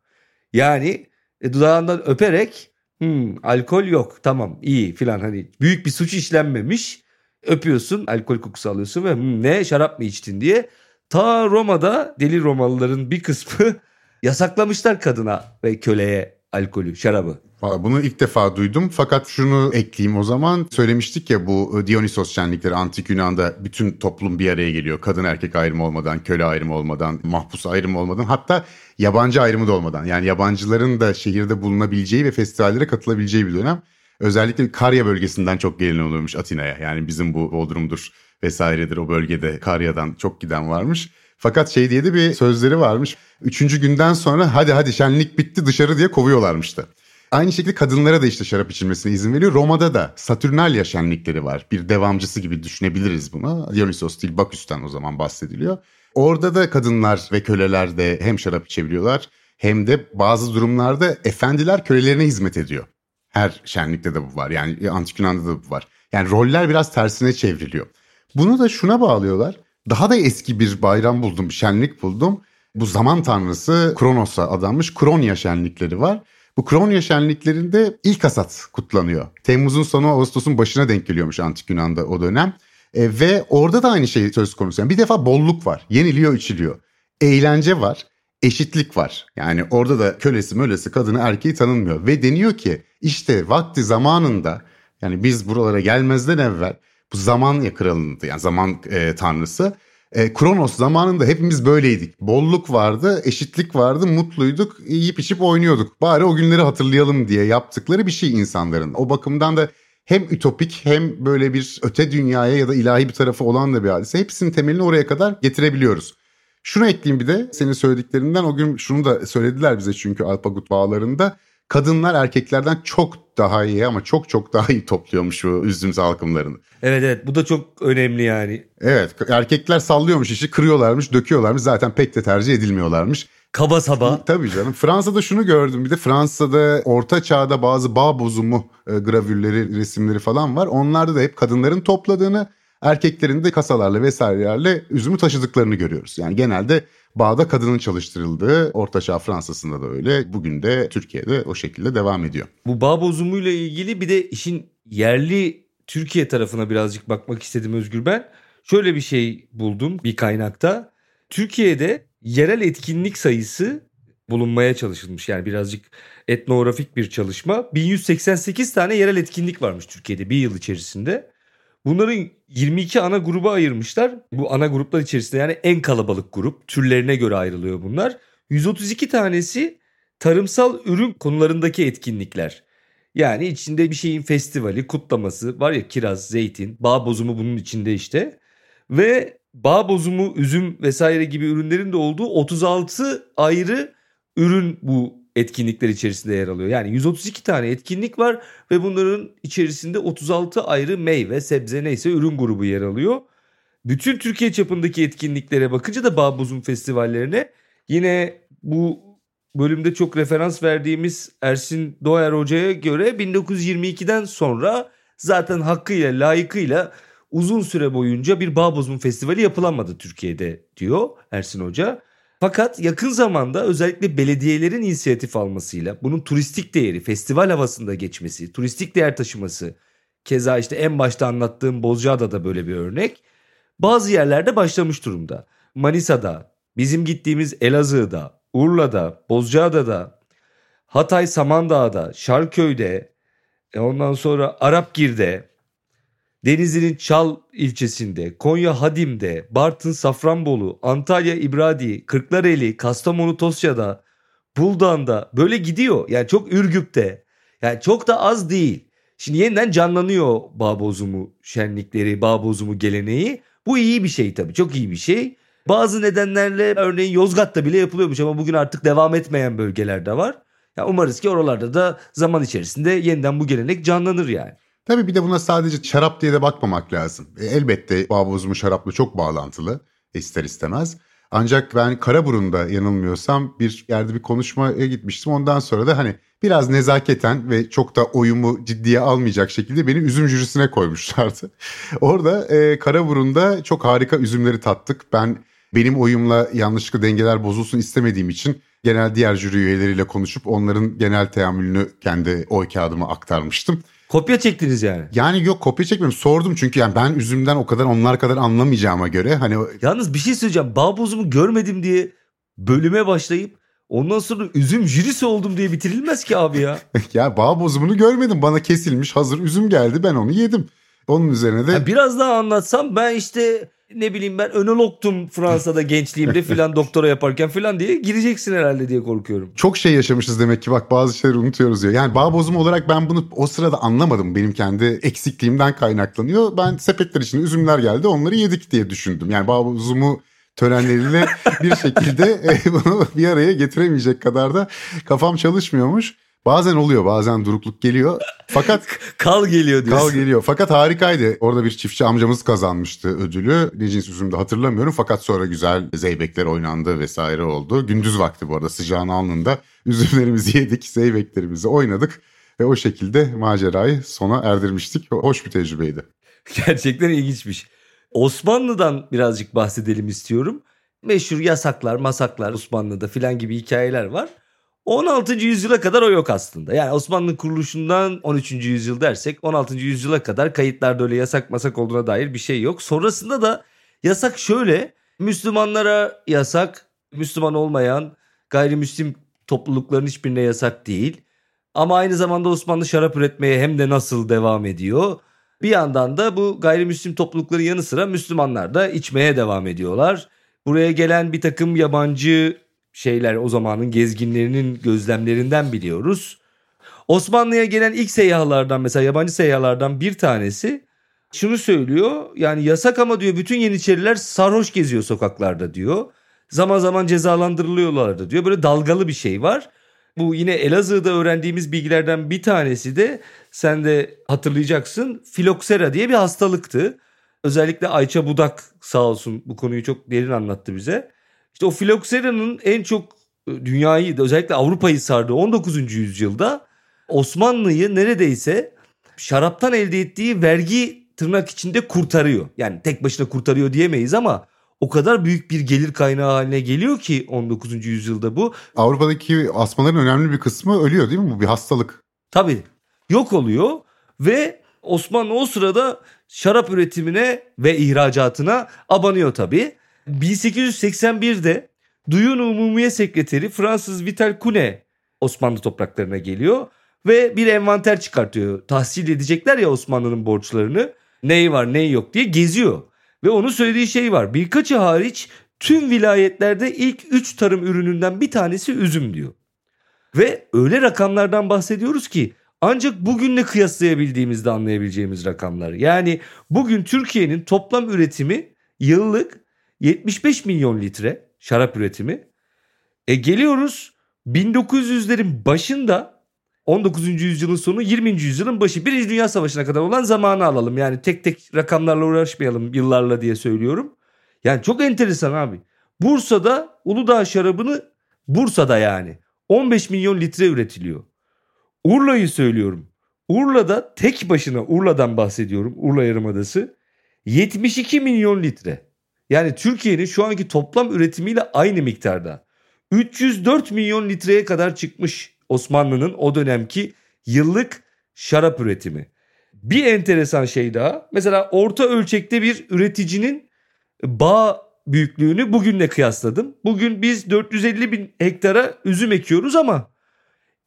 Yani e, dudağından öperek hmm, alkol yok tamam iyi filan hani büyük bir suç işlenmemiş öpüyorsun alkol kokusu alıyorsun ve hmm, ne şarap mı içtin diye ta Roma'da deli Romalıların bir kısmı yasaklamışlar kadına ve köleye alkolü şarabı. Bunu ilk defa duydum fakat şunu ekleyeyim o zaman. Söylemiştik ya bu e, Dionysos şenlikleri antik Yunan'da bütün toplum bir araya geliyor. Kadın erkek ayrımı olmadan, köle ayrımı olmadan, mahpus ayrımı olmadan hatta yabancı ayrımı da olmadan. Yani yabancıların da şehirde bulunabileceği ve festivallere katılabileceği bir dönem. Özellikle Karya bölgesinden çok gelin oluyormuş Atina'ya. Yani bizim bu Bodrum'dur vesairedir o bölgede Karya'dan çok giden varmış. Fakat şey diye de bir sözleri varmış. Üçüncü günden sonra hadi hadi şenlik bitti dışarı diye kovuyorlarmıştı. Aynı şekilde kadınlara da işte şarap içilmesine izin veriyor. Roma'da da Satürnalia şenlikleri var. Bir devamcısı gibi düşünebiliriz bunu. Dionysos değil Baküs'ten o zaman bahsediliyor. Orada da kadınlar ve köleler de hem şarap içebiliyorlar hem de bazı durumlarda efendiler kölelerine hizmet ediyor. Her şenlikte de bu var. Yani antik Yunan'da da bu var. Yani roller biraz tersine çevriliyor. Bunu da şuna bağlıyorlar. Daha da eski bir bayram buldum, şenlik buldum. bu zaman tanrısı Kronos'a adanmış Kronya şenlikleri var. Bu Kronya şenliklerinde ilk hasat kutlanıyor. Temmuz'un sonu Ağustos'un başına denk geliyormuş Antik Yunan'da o dönem. E, ve orada da aynı şey söz konusu. Yani bir defa bolluk var. Yeniliyor, içiliyor. Eğlence var. Eşitlik var. Yani orada da kölesi mölesi kadını erkeği tanınmıyor. Ve deniyor ki işte vakti zamanında yani biz buralara gelmezden evvel bu zaman kralındı yani zaman e, tanrısı. E, Kronos zamanında hepimiz böyleydik. Bolluk vardı, eşitlik vardı, mutluyduk, yiyip içip oynuyorduk. Bari o günleri hatırlayalım diye yaptıkları bir şey insanların. O bakımdan da hem ütopik hem böyle bir öte dünyaya ya da ilahi bir tarafı olan da bir hadise. Hepsinin temelini oraya kadar getirebiliyoruz. Şunu ekleyeyim bir de senin söylediklerinden o gün şunu da söylediler bize çünkü Alpagut bağlarında kadınlar erkeklerden çok daha iyi ama çok çok daha iyi topluyormuş bu üzüm salkımlarını. Evet evet bu da çok önemli yani. Evet erkekler sallıyormuş işi kırıyorlarmış döküyorlarmış zaten pek de tercih edilmiyorlarmış. Kaba saba. Tabii canım. Fransa'da şunu gördüm bir de Fransa'da orta çağda bazı bağ bozumu e, gravürleri, resimleri falan var. Onlarda da hep kadınların topladığını, erkeklerin de kasalarla vesairelerle üzümü taşıdıklarını görüyoruz. Yani genelde bağda kadının çalıştırıldığı Orta Çağ Fransa'sında da öyle. Bugün de Türkiye'de o şekilde devam ediyor. Bu bağ bozumuyla ilgili bir de işin yerli Türkiye tarafına birazcık bakmak istedim Özgür ben. Şöyle bir şey buldum bir kaynakta. Türkiye'de yerel etkinlik sayısı bulunmaya çalışılmış. Yani birazcık etnografik bir çalışma. 1188 tane yerel etkinlik varmış Türkiye'de bir yıl içerisinde. Bunların 22 ana gruba ayırmışlar. Bu ana gruplar içerisinde yani en kalabalık grup. Türlerine göre ayrılıyor bunlar. 132 tanesi tarımsal ürün konularındaki etkinlikler. Yani içinde bir şeyin festivali, kutlaması var ya kiraz, zeytin, bağ bozumu bunun içinde işte. Ve bağ bozumu, üzüm vesaire gibi ürünlerin de olduğu 36 ayrı ürün bu etkinlikler içerisinde yer alıyor. Yani 132 tane etkinlik var ve bunların içerisinde 36 ayrı meyve, sebze neyse ürün grubu yer alıyor. Bütün Türkiye çapındaki etkinliklere bakınca da bağ bozum festivallerine yine bu bölümde çok referans verdiğimiz Ersin Doğer Hoca'ya göre 1922'den sonra zaten hakkıyla layıkıyla uzun süre boyunca bir bağ bozum festivali yapılamadı Türkiye'de diyor Ersin Hoca. Fakat yakın zamanda özellikle belediyelerin inisiyatif almasıyla bunun turistik değeri, festival havasında geçmesi, turistik değer taşıması, keza işte en başta anlattığım Bozcaada'da böyle bir örnek, bazı yerlerde başlamış durumda. Manisa'da, bizim gittiğimiz Elazığ'da, Urla'da, Bozcaada'da, Hatay Samandağ'da, Şarköy'de, e ondan sonra Arapgir'de, Denizli'nin Çal ilçesinde, Konya Hadim'de, Bartın Safranbolu, Antalya İbradi, Kırklareli, Kastamonu Tosya'da, Buldan'da böyle gidiyor. Yani çok Ürgüp'te. Yani çok da az değil. Şimdi yeniden canlanıyor bağ bozumu şenlikleri, bağ bozumu geleneği. Bu iyi bir şey tabii. Çok iyi bir şey. Bazı nedenlerle örneğin Yozgat'ta bile yapılıyormuş ama bugün artık devam etmeyen bölgeler de var. Ya umarız ki oralarda da zaman içerisinde yeniden bu gelenek canlanır yani. Tabii bir de buna sadece şarap diye de bakmamak lazım. E, elbette bağ bozumu şarapla çok bağlantılı ister istemez. Ancak ben Karaburun'da yanılmıyorsam bir yerde bir konuşmaya gitmiştim. Ondan sonra da hani biraz nezaketen ve çok da oyumu ciddiye almayacak şekilde beni üzüm jürisine koymuşlardı. Orada e, Karaburun'da çok harika üzümleri tattık. Ben benim oyumla yanlışlıkla dengeler bozulsun istemediğim için genel diğer jüri üyeleriyle konuşup onların genel teamülünü kendi oy kağıdıma aktarmıştım. Kopya çektiniz yani. Yani yok kopya çekmedim. Sordum çünkü yani ben üzümden o kadar onlar kadar anlamayacağıma göre hani Yalnız bir şey söyleyeceğim. Bağ bozumu görmedim diye bölüme başlayıp ondan sonra üzüm jürisi oldum diye bitirilmez ki abi ya. ya bağ bozumunu görmedim. Bana kesilmiş hazır üzüm geldi ben onu yedim. Onun üzerine de... Ha, biraz daha anlatsam ben işte ne bileyim ben önologtum Fransa'da gençliğimde filan doktora yaparken filan diye gireceksin herhalde diye korkuyorum. Çok şey yaşamışız demek ki bak bazı şeyleri unutuyoruz diyor. Yani bağ bozumu olarak ben bunu o sırada anlamadım. Benim kendi eksikliğimden kaynaklanıyor. Ben sepetler içinde üzümler geldi onları yedik diye düşündüm. Yani bağ bozumu törenleriyle bir şekilde e, bunu bir araya getiremeyecek kadar da kafam çalışmıyormuş. Bazen oluyor bazen durukluk geliyor. Fakat kal geliyor diyorsun. Kal geliyor. Fakat harikaydı. Orada bir çiftçi amcamız kazanmıştı ödülü. Ne cins üzümde hatırlamıyorum. Fakat sonra güzel zeybekler oynandı vesaire oldu. Gündüz vakti bu arada sıcağın alnında. Üzümlerimizi yedik, zeybeklerimizi oynadık. Ve o şekilde macerayı sona erdirmiştik. Hoş bir tecrübeydi. Gerçekten ilginçmiş. Osmanlı'dan birazcık bahsedelim istiyorum. meşhur yasaklar, masaklar Osmanlı'da filan gibi hikayeler var. 16. yüzyıla kadar o yok aslında. Yani Osmanlı kuruluşundan 13. yüzyıl dersek 16. yüzyıla kadar kayıtlarda öyle yasak masak olduğuna dair bir şey yok. Sonrasında da yasak şöyle Müslümanlara yasak, Müslüman olmayan gayrimüslim toplulukların hiçbirine yasak değil. Ama aynı zamanda Osmanlı şarap üretmeye hem de nasıl devam ediyor. Bir yandan da bu gayrimüslim toplulukların yanı sıra Müslümanlar da içmeye devam ediyorlar. Buraya gelen bir takım yabancı şeyler o zamanın gezginlerinin gözlemlerinden biliyoruz. Osmanlı'ya gelen ilk seyyahlardan mesela yabancı seyyahlardan bir tanesi şunu söylüyor. Yani yasak ama diyor bütün Yeniçeriler sarhoş geziyor sokaklarda diyor. Zaman zaman cezalandırılıyorlardı diyor. Böyle dalgalı bir şey var. Bu yine Elazığ'da öğrendiğimiz bilgilerden bir tanesi de sen de hatırlayacaksın filoksera diye bir hastalıktı. Özellikle Ayça Budak sağ olsun bu konuyu çok derin anlattı bize. İşte o filoksera'nın en çok e, dünyayı özellikle Avrupa'yı sardığı 19. yüzyılda Osmanlı'yı neredeyse şaraptan elde ettiği vergi tırnak içinde kurtarıyor. Yani tek başına kurtarıyor diyemeyiz ama o kadar büyük bir gelir kaynağı haline geliyor ki 19. yüzyılda bu. Avrupa'daki asmaların önemli bir kısmı ölüyor değil mi? Bu bir hastalık. Tabii yok oluyor ve Osmanlı o sırada şarap üretimine ve ihracatına abanıyor tabii. 1881'de Duyun Umumiye Sekreteri Fransız Vital Kune Osmanlı topraklarına geliyor ve bir envanter çıkartıyor. Tahsil edecekler ya Osmanlı'nın borçlarını. Neyi var neyi yok diye geziyor. Ve onun söylediği şey var. Birkaçı hariç tüm vilayetlerde ilk 3 tarım ürününden bir tanesi üzüm diyor. Ve öyle rakamlardan bahsediyoruz ki ancak bugünle kıyaslayabildiğimizde anlayabileceğimiz rakamlar. Yani bugün Türkiye'nin toplam üretimi yıllık 75 milyon litre şarap üretimi. E geliyoruz 1900'lerin başında 19. yüzyılın sonu 20. yüzyılın başı Birinci Dünya Savaşı'na kadar olan zamanı alalım. Yani tek tek rakamlarla uğraşmayalım yıllarla diye söylüyorum. Yani çok enteresan abi. Bursa'da Uludağ şarabını Bursa'da yani 15 milyon litre üretiliyor. Urla'yı söylüyorum. Urla'da tek başına Urla'dan bahsediyorum. Urla Yarımadası 72 milyon litre. Yani Türkiye'nin şu anki toplam üretimiyle aynı miktarda. 304 milyon litreye kadar çıkmış Osmanlı'nın o dönemki yıllık şarap üretimi. Bir enteresan şey daha. Mesela orta ölçekte bir üreticinin bağ büyüklüğünü bugünle kıyasladım. Bugün biz 450 bin hektara üzüm ekiyoruz ama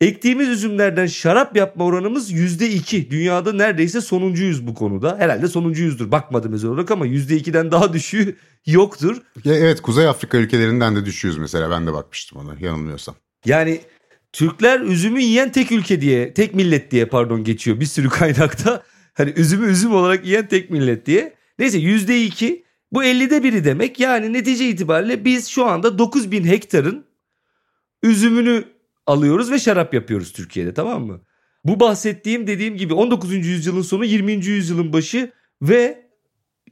Ektiğimiz üzümlerden şarap yapma oranımız %2. Dünyada neredeyse sonuncuyuz bu konuda. Herhalde sonuncuyuzdur. Bakmadım özel olarak ama %2'den daha düşüğü yoktur. Evet Kuzey Afrika ülkelerinden de düşüyoruz mesela. Ben de bakmıştım ona yanılmıyorsam. Yani Türkler üzümü yiyen tek ülke diye, tek millet diye pardon geçiyor bir sürü kaynakta. Hani üzümü üzüm olarak yiyen tek millet diye. Neyse %2 bu 50'de biri demek. Yani netice itibariyle biz şu anda 9000 hektarın üzümünü alıyoruz ve şarap yapıyoruz Türkiye'de tamam mı? Bu bahsettiğim dediğim gibi 19. yüzyılın sonu 20. yüzyılın başı ve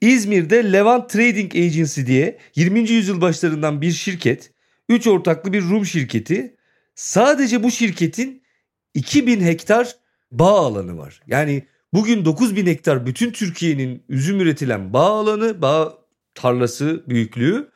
İzmir'de Levant Trading Agency diye 20. yüzyıl başlarından bir şirket, 3 ortaklı bir Rum şirketi. Sadece bu şirketin 2000 hektar bağ alanı var. Yani bugün 9000 hektar bütün Türkiye'nin üzüm üretilen bağ alanı, bağ tarlası büyüklüğü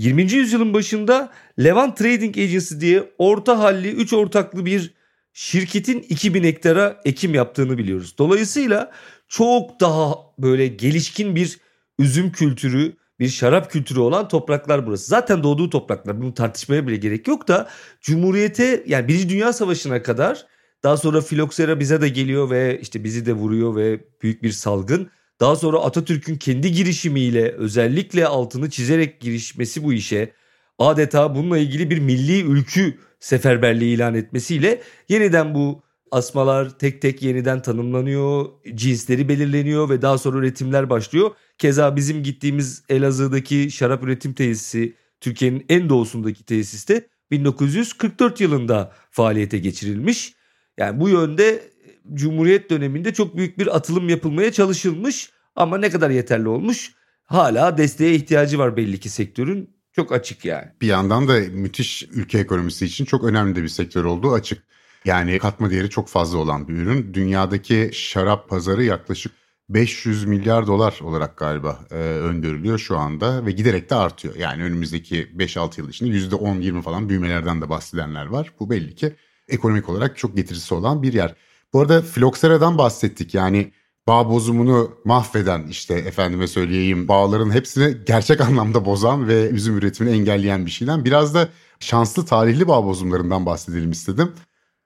20. yüzyılın başında Levant Trading Agency diye orta halli 3 ortaklı bir şirketin 2000 hektara ekim yaptığını biliyoruz. Dolayısıyla çok daha böyle gelişkin bir üzüm kültürü, bir şarap kültürü olan topraklar burası. Zaten doğduğu topraklar. Bunu tartışmaya bile gerek yok da Cumhuriyete yani Birinci Dünya Savaşı'na kadar daha sonra filoksera bize de geliyor ve işte bizi de vuruyor ve büyük bir salgın. Daha sonra Atatürk'ün kendi girişimiyle özellikle altını çizerek girişmesi bu işe adeta bununla ilgili bir milli ülkü seferberliği ilan etmesiyle yeniden bu asmalar tek tek yeniden tanımlanıyor, cinsleri belirleniyor ve daha sonra üretimler başlıyor. Keza bizim gittiğimiz Elazığ'daki şarap üretim tesisi Türkiye'nin en doğusundaki tesiste 1944 yılında faaliyete geçirilmiş. Yani bu yönde Cumhuriyet döneminde çok büyük bir atılım yapılmaya çalışılmış ama ne kadar yeterli olmuş? Hala desteğe ihtiyacı var belli ki sektörün. Çok açık yani. Bir yandan da müthiş ülke ekonomisi için çok önemli de bir sektör olduğu açık. Yani katma değeri çok fazla olan bir ürün. Dünyadaki şarap pazarı yaklaşık 500 milyar dolar olarak galiba e, öngörülüyor şu anda ve giderek de artıyor. Yani önümüzdeki 5-6 yıl içinde %10-20 falan büyümelerden de bahsedenler var. Bu belli ki ekonomik olarak çok getirisi olan bir yer. Bu arada Floksera'dan bahsettik. Yani bağ bozumunu mahveden işte efendime söyleyeyim bağların hepsini gerçek anlamda bozan ve üzüm üretimini engelleyen bir şeyden biraz da şanslı tarihli bağ bozumlarından bahsedelim istedim.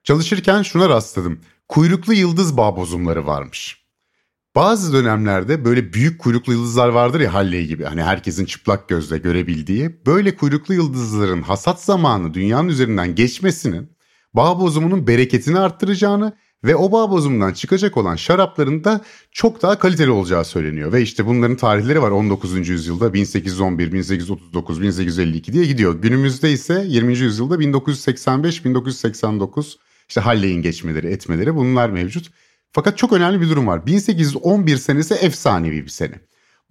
Çalışırken şuna rastladım. Kuyruklu yıldız bağ bozumları varmış. Bazı dönemlerde böyle büyük kuyruklu yıldızlar vardır ya Halley gibi hani herkesin çıplak gözle görebildiği. Böyle kuyruklu yıldızların hasat zamanı dünyanın üzerinden geçmesinin bağ bozumunun bereketini arttıracağını ve o bağ bozumundan çıkacak olan şarapların da çok daha kaliteli olacağı söyleniyor. Ve işte bunların tarihleri var 19. yüzyılda 1811, 1839, 1852 diye gidiyor. Günümüzde ise 20. yüzyılda 1985, 1989 işte Halley'in geçmeleri, etmeleri bunlar mevcut. Fakat çok önemli bir durum var. 1811 senesi efsanevi bir sene.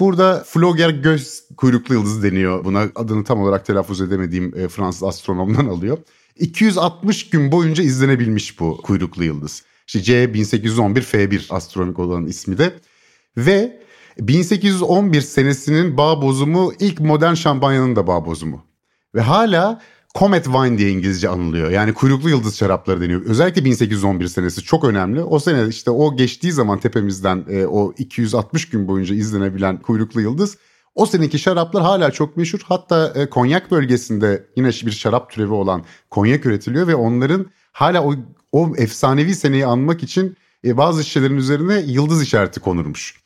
Burada Flogger göz kuyruklu yıldızı deniyor. Buna adını tam olarak telaffuz edemediğim e, Fransız astronomdan alıyor. 260 gün boyunca izlenebilmiş bu kuyruklu yıldız. İşte C 1811 F1 astronomik olan ismi de. Ve 1811 senesinin bağ bozumu ilk modern şampanyanın da bağ bozumu. Ve hala Comet Wine diye İngilizce anılıyor. Yani kuyruklu yıldız şarapları deniyor. Özellikle 1811 senesi çok önemli. O sene işte o geçtiği zaman tepemizden e, o 260 gün boyunca izlenebilen kuyruklu yıldız o seneki şaraplar hala çok meşhur. Hatta e, Konyak bölgesinde yine bir şarap türevi olan konyak üretiliyor ve onların hala o, o efsanevi seneyi anmak için e, bazı şişelerin üzerine yıldız işareti konurmuş.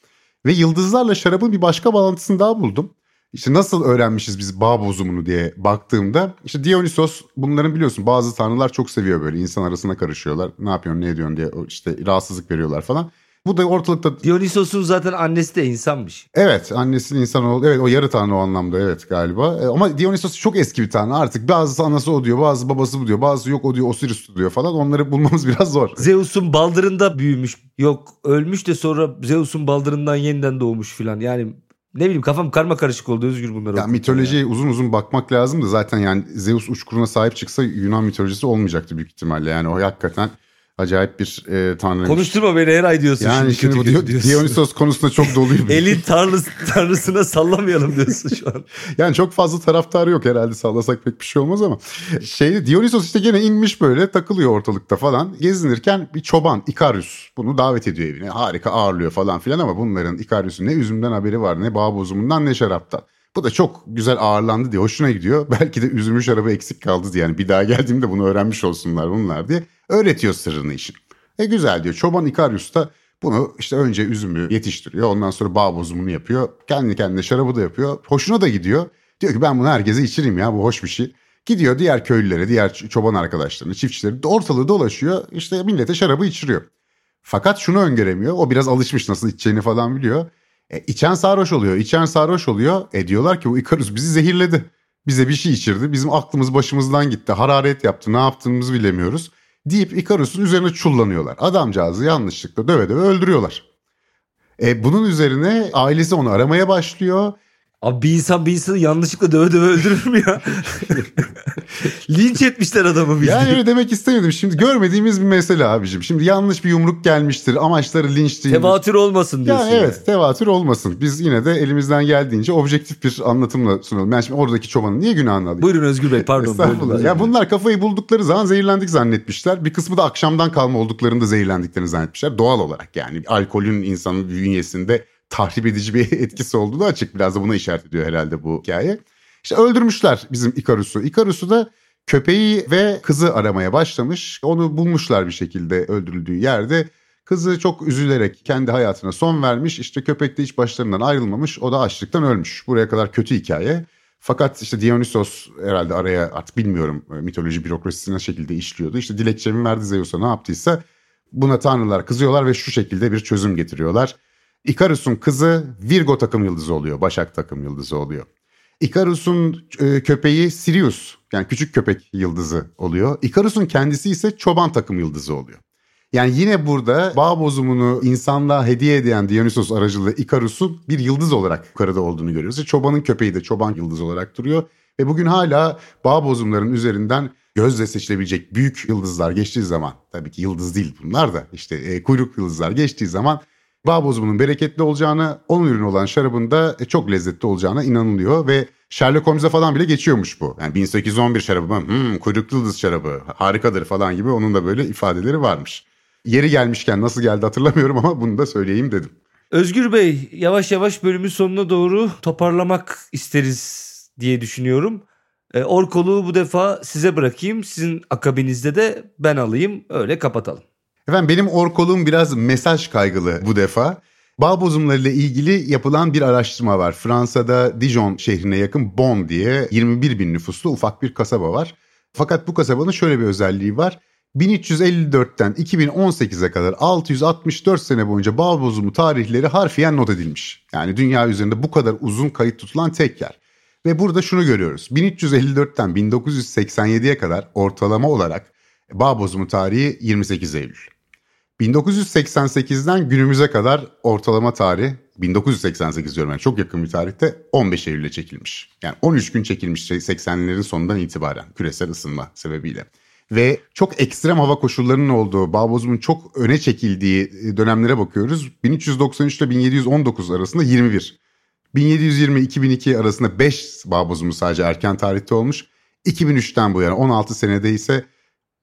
Ve yıldızlarla şarabın bir başka bağlantısını daha buldum. İşte nasıl öğrenmişiz biz bağ bozumunu diye baktığımda işte Dionysos bunların biliyorsun bazı tanrılar çok seviyor böyle insan arasına karışıyorlar. Ne yapıyorsun ne ediyorsun diye işte rahatsızlık veriyorlar falan. Bu da ortalıkta... Dionysos'un zaten annesi de insanmış. Evet annesinin insan oldu. Evet o yarı tanrı o anlamda evet galiba. E, ama Dionysos çok eski bir tanrı artık. Bazı anası o diyor bazı babası bu diyor. Bazı yok o diyor Osiris diyor falan. Onları bulmamız biraz zor. Zeus'un baldırında büyümüş. Yok ölmüş de sonra Zeus'un baldırından yeniden doğmuş filan. Yani ne bileyim kafam karma karışık oldu Özgür bunları. Ya mitolojiye ya. uzun uzun bakmak lazım da zaten yani Zeus uçkuruna sahip çıksa Yunan mitolojisi olmayacaktı büyük ihtimalle. Yani o hakikaten acayip bir e, tanrı. Konuşturma beni her ay diyorsun. Yani şimdi, şimdi bu diyorsun. Dionysos konusunda çok doluyum. Elin tanrısı, tanrısına sallamayalım diyorsun şu an. yani çok fazla taraftarı yok herhalde sallasak pek bir şey olmaz ama. Şey Dionysos işte gene inmiş böyle takılıyor ortalıkta falan. Gezinirken bir çoban Ikarius bunu davet ediyor evine. Harika ağırlıyor falan filan ama bunların Ikarius'un ne üzümden haberi var ne bağ bozumundan ne şaraptan. Bu da çok güzel ağırlandı diye hoşuna gidiyor. Belki de üzümü şarabı eksik kaldı diye. Yani bir daha geldiğimde bunu öğrenmiş olsunlar bunlar diye. Öğretiyor sırrını işin. E güzel diyor. Çoban Ikarius da bunu işte önce üzümü yetiştiriyor. Ondan sonra bağ bozumunu yapıyor. Kendi kendine şarabı da yapıyor. Hoşuna da gidiyor. Diyor ki ben bunu herkese içireyim ya bu hoş bir şey. Gidiyor diğer köylülere, diğer çoban arkadaşlarını, çiftçileri ortalığı dolaşıyor. İşte millete şarabı içiriyor. Fakat şunu öngöremiyor. O biraz alışmış nasıl içeceğini falan biliyor. E, içen sarhoş oluyor. İçen sarhoş oluyor. E diyorlar ki bu Ikarus bizi zehirledi. Bize bir şey içirdi. Bizim aklımız başımızdan gitti. Hararet yaptı. Ne yaptığımızı bilemiyoruz. Deyip Ikarus'un üzerine çullanıyorlar. Adamcağızı yanlışlıkla döve döve öldürüyorlar. E, bunun üzerine ailesi onu aramaya başlıyor. Abi bir insan bir insanı yanlışlıkla döve döve öldürür mü ya? Linç etmişler adamı bildiğin. Yani öyle demek istemedim. Şimdi görmediğimiz bir mesele abicim. Şimdi yanlış bir yumruk gelmiştir. Amaçları linç değil. Tevatür olmasın diyorsun. Ya evet yani. tevatür olmasın. Biz yine de elimizden geldiğince objektif bir anlatımla sunalım. Yani şimdi oradaki çobanın niye günahını alayım? Buyurun Özgür Bey pardon. Estağfurullah. Ya bunlar kafayı buldukları zaman zehirlendik zannetmişler. Bir kısmı da akşamdan kalma olduklarında zehirlendiklerini zannetmişler. Doğal olarak yani alkolün insanın bünyesinde tahrip edici bir etkisi olduğu açık. Biraz da buna işaret ediyor herhalde bu hikaye. İşte öldürmüşler bizim Ikarus'u. Ikarus'u da köpeği ve kızı aramaya başlamış. Onu bulmuşlar bir şekilde öldürüldüğü yerde. Kızı çok üzülerek kendi hayatına son vermiş. İşte köpek de hiç başlarından ayrılmamış. O da açlıktan ölmüş. Buraya kadar kötü hikaye. Fakat işte Dionysos herhalde araya artık bilmiyorum mitoloji bürokrasisi ne şekilde işliyordu. İşte dilekçemi verdi Zeus'a ne yaptıysa buna tanrılar kızıyorlar ve şu şekilde bir çözüm getiriyorlar. Ikarus'un kızı Virgo takım yıldızı oluyor. Başak takım yıldızı oluyor. Ikarus'un e, köpeği Sirius yani küçük köpek yıldızı oluyor. Ikarus'un kendisi ise çoban takım yıldızı oluyor. Yani yine burada bağ bozumunu insanlığa hediye eden Dionysos aracılığı Ikarus'un bir yıldız olarak yukarıda olduğunu görüyoruz. Çobanın köpeği de çoban yıldız olarak duruyor. Ve bugün hala bağ bozumların üzerinden gözle seçilebilecek büyük yıldızlar geçtiği zaman tabii ki yıldız değil bunlar da işte e, kuyruk yıldızlar geçtiği zaman bağ bozumunun bereketli olacağına, onun ürünü olan şarabın da e, çok lezzetli olacağına inanılıyor ve Sherlock Holmes'a falan bile geçiyormuş bu. Yani 1811 şarabı mı? Hmm, kuyruklu yıldız şarabı harikadır falan gibi onun da böyle ifadeleri varmış. Yeri gelmişken nasıl geldi hatırlamıyorum ama bunu da söyleyeyim dedim. Özgür Bey yavaş yavaş bölümün sonuna doğru toparlamak isteriz diye düşünüyorum. E, Orkoluğu bu defa size bırakayım. Sizin akabinizde de ben alayım. Öyle kapatalım. Efendim benim orkoluğum biraz mesaj kaygılı bu defa. Bağ bozumlarıyla ilgili yapılan bir araştırma var. Fransa'da Dijon şehrine yakın Bon diye 21 bin nüfuslu ufak bir kasaba var. Fakat bu kasabanın şöyle bir özelliği var. 1354'ten 2018'e kadar 664 sene boyunca bağ bozumu tarihleri harfiyen not edilmiş. Yani dünya üzerinde bu kadar uzun kayıt tutulan tek yer. Ve burada şunu görüyoruz. 1354'ten 1987'ye kadar ortalama olarak bağ bozumu tarihi 28 Eylül. 1988'den günümüze kadar ortalama tarih 1988 diyorum yani çok yakın bir tarihte 15 Eylül'e çekilmiş. Yani 13 gün çekilmiş 80'lerin sonundan itibaren küresel ısınma sebebiyle. Ve çok ekstrem hava koşullarının olduğu, bağ bozumun çok öne çekildiği dönemlere bakıyoruz. 1393 ile 1719 arasında 21. 1720-2002 arasında 5 bağ bozumu sadece erken tarihte olmuş. 2003'ten bu yana 16 senede ise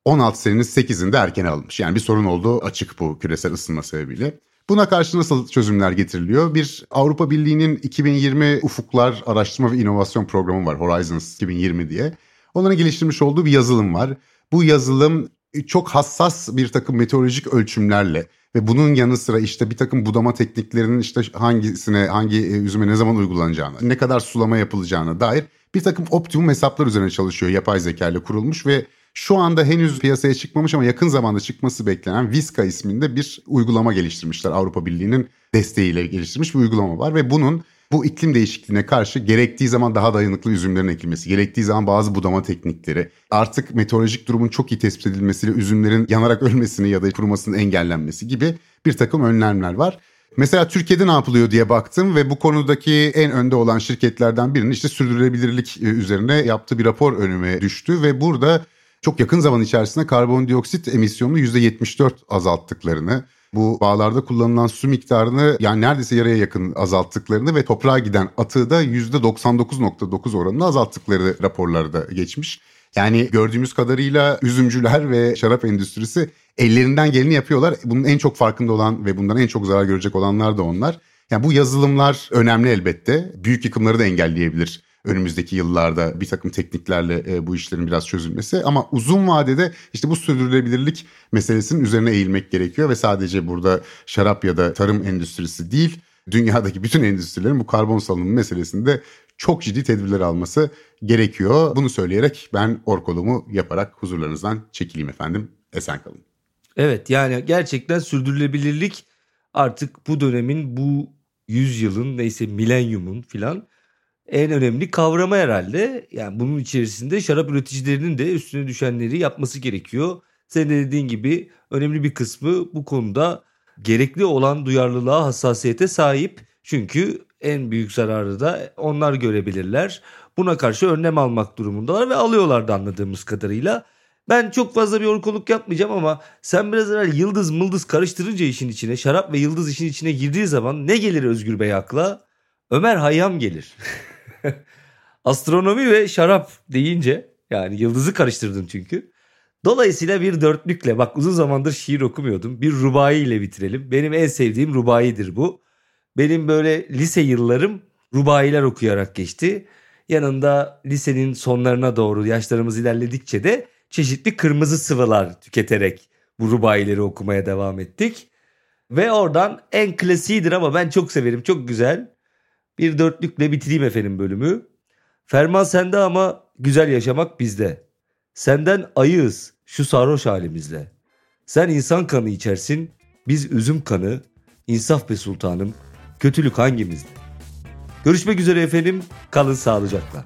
16 senenin 8'inde erken alınmış. Yani bir sorun olduğu açık bu küresel ısınma sebebiyle. Buna karşı nasıl çözümler getiriliyor? Bir Avrupa Birliği'nin 2020 Ufuklar Araştırma ve İnovasyon Programı var Horizons 2020 diye. Onların geliştirmiş olduğu bir yazılım var. Bu yazılım çok hassas bir takım meteorolojik ölçümlerle ve bunun yanı sıra işte bir takım budama tekniklerinin işte hangisine hangi e, üzüme ne zaman uygulanacağını, ne kadar sulama yapılacağına dair bir takım optimum hesaplar üzerine çalışıyor. Yapay zeka ile kurulmuş ve şu anda henüz piyasaya çıkmamış ama yakın zamanda çıkması beklenen Viska isminde bir uygulama geliştirmişler. Avrupa Birliği'nin desteğiyle geliştirmiş bir uygulama var ve bunun bu iklim değişikliğine karşı gerektiği zaman daha dayanıklı üzümlerin ekilmesi, gerektiği zaman bazı budama teknikleri, artık meteorolojik durumun çok iyi tespit edilmesiyle üzümlerin yanarak ölmesini ya da kurumasının engellenmesi gibi bir takım önlemler var. Mesela Türkiye'de ne yapılıyor diye baktım ve bu konudaki en önde olan şirketlerden birinin işte sürdürülebilirlik e, üzerine yaptığı bir rapor önüme düştü ve burada çok yakın zaman içerisinde karbondioksit emisyonunu %74 azalttıklarını, bu bağlarda kullanılan su miktarını yani neredeyse yarıya yakın azalttıklarını ve toprağa giden atığı da %99.9 oranında azalttıkları raporlarda geçmiş. Yani gördüğümüz kadarıyla üzümcüler ve şarap endüstrisi ellerinden geleni yapıyorlar. Bunun en çok farkında olan ve bundan en çok zarar görecek olanlar da onlar. Yani bu yazılımlar önemli elbette. Büyük yıkımları da engelleyebilir önümüzdeki yıllarda bir takım tekniklerle e, bu işlerin biraz çözülmesi. Ama uzun vadede işte bu sürdürülebilirlik meselesinin üzerine eğilmek gerekiyor ve sadece burada şarap ya da tarım endüstrisi değil dünyadaki bütün endüstrilerin bu karbon salınımı meselesinde çok ciddi tedbirler alması gerekiyor. Bunu söyleyerek ben orkolumu yaparak huzurlarınızdan çekileyim efendim. Esen kalın. Evet yani gerçekten sürdürülebilirlik artık bu dönemin bu yüzyılın neyse milenyumun filan en önemli kavramı herhalde. Yani bunun içerisinde şarap üreticilerinin de üstüne düşenleri yapması gerekiyor. Senin de dediğin gibi önemli bir kısmı bu konuda gerekli olan duyarlılığa, hassasiyete sahip. Çünkü en büyük zararı da onlar görebilirler. Buna karşı önlem almak durumundalar ve alıyorlar da anladığımız kadarıyla. Ben çok fazla bir orkoluk yapmayacağım ama sen biraz evvel yıldız mıldız karıştırınca işin içine, şarap ve yıldız işin içine girdiği zaman ne gelir Özgür Bey akla? Ömer Hayyam gelir. Astronomi ve şarap deyince yani yıldızı karıştırdın çünkü. Dolayısıyla bir dörtlükle bak uzun zamandır şiir okumuyordum. Bir rubai ile bitirelim. Benim en sevdiğim rubaidir bu. Benim böyle lise yıllarım rubailer okuyarak geçti. Yanında lisenin sonlarına doğru yaşlarımız ilerledikçe de çeşitli kırmızı sıvılar tüketerek bu rubaileri okumaya devam ettik. Ve oradan en klasiğidir ama ben çok severim. Çok güzel. Bir dörtlükle bitireyim efendim bölümü. Ferman sende ama güzel yaşamak bizde. Senden ayığız şu sarhoş halimizle. Sen insan kanı içersin, biz üzüm kanı. İnsaf be sultanım, kötülük hangimizde? Görüşmek üzere efendim, kalın sağlıcakla.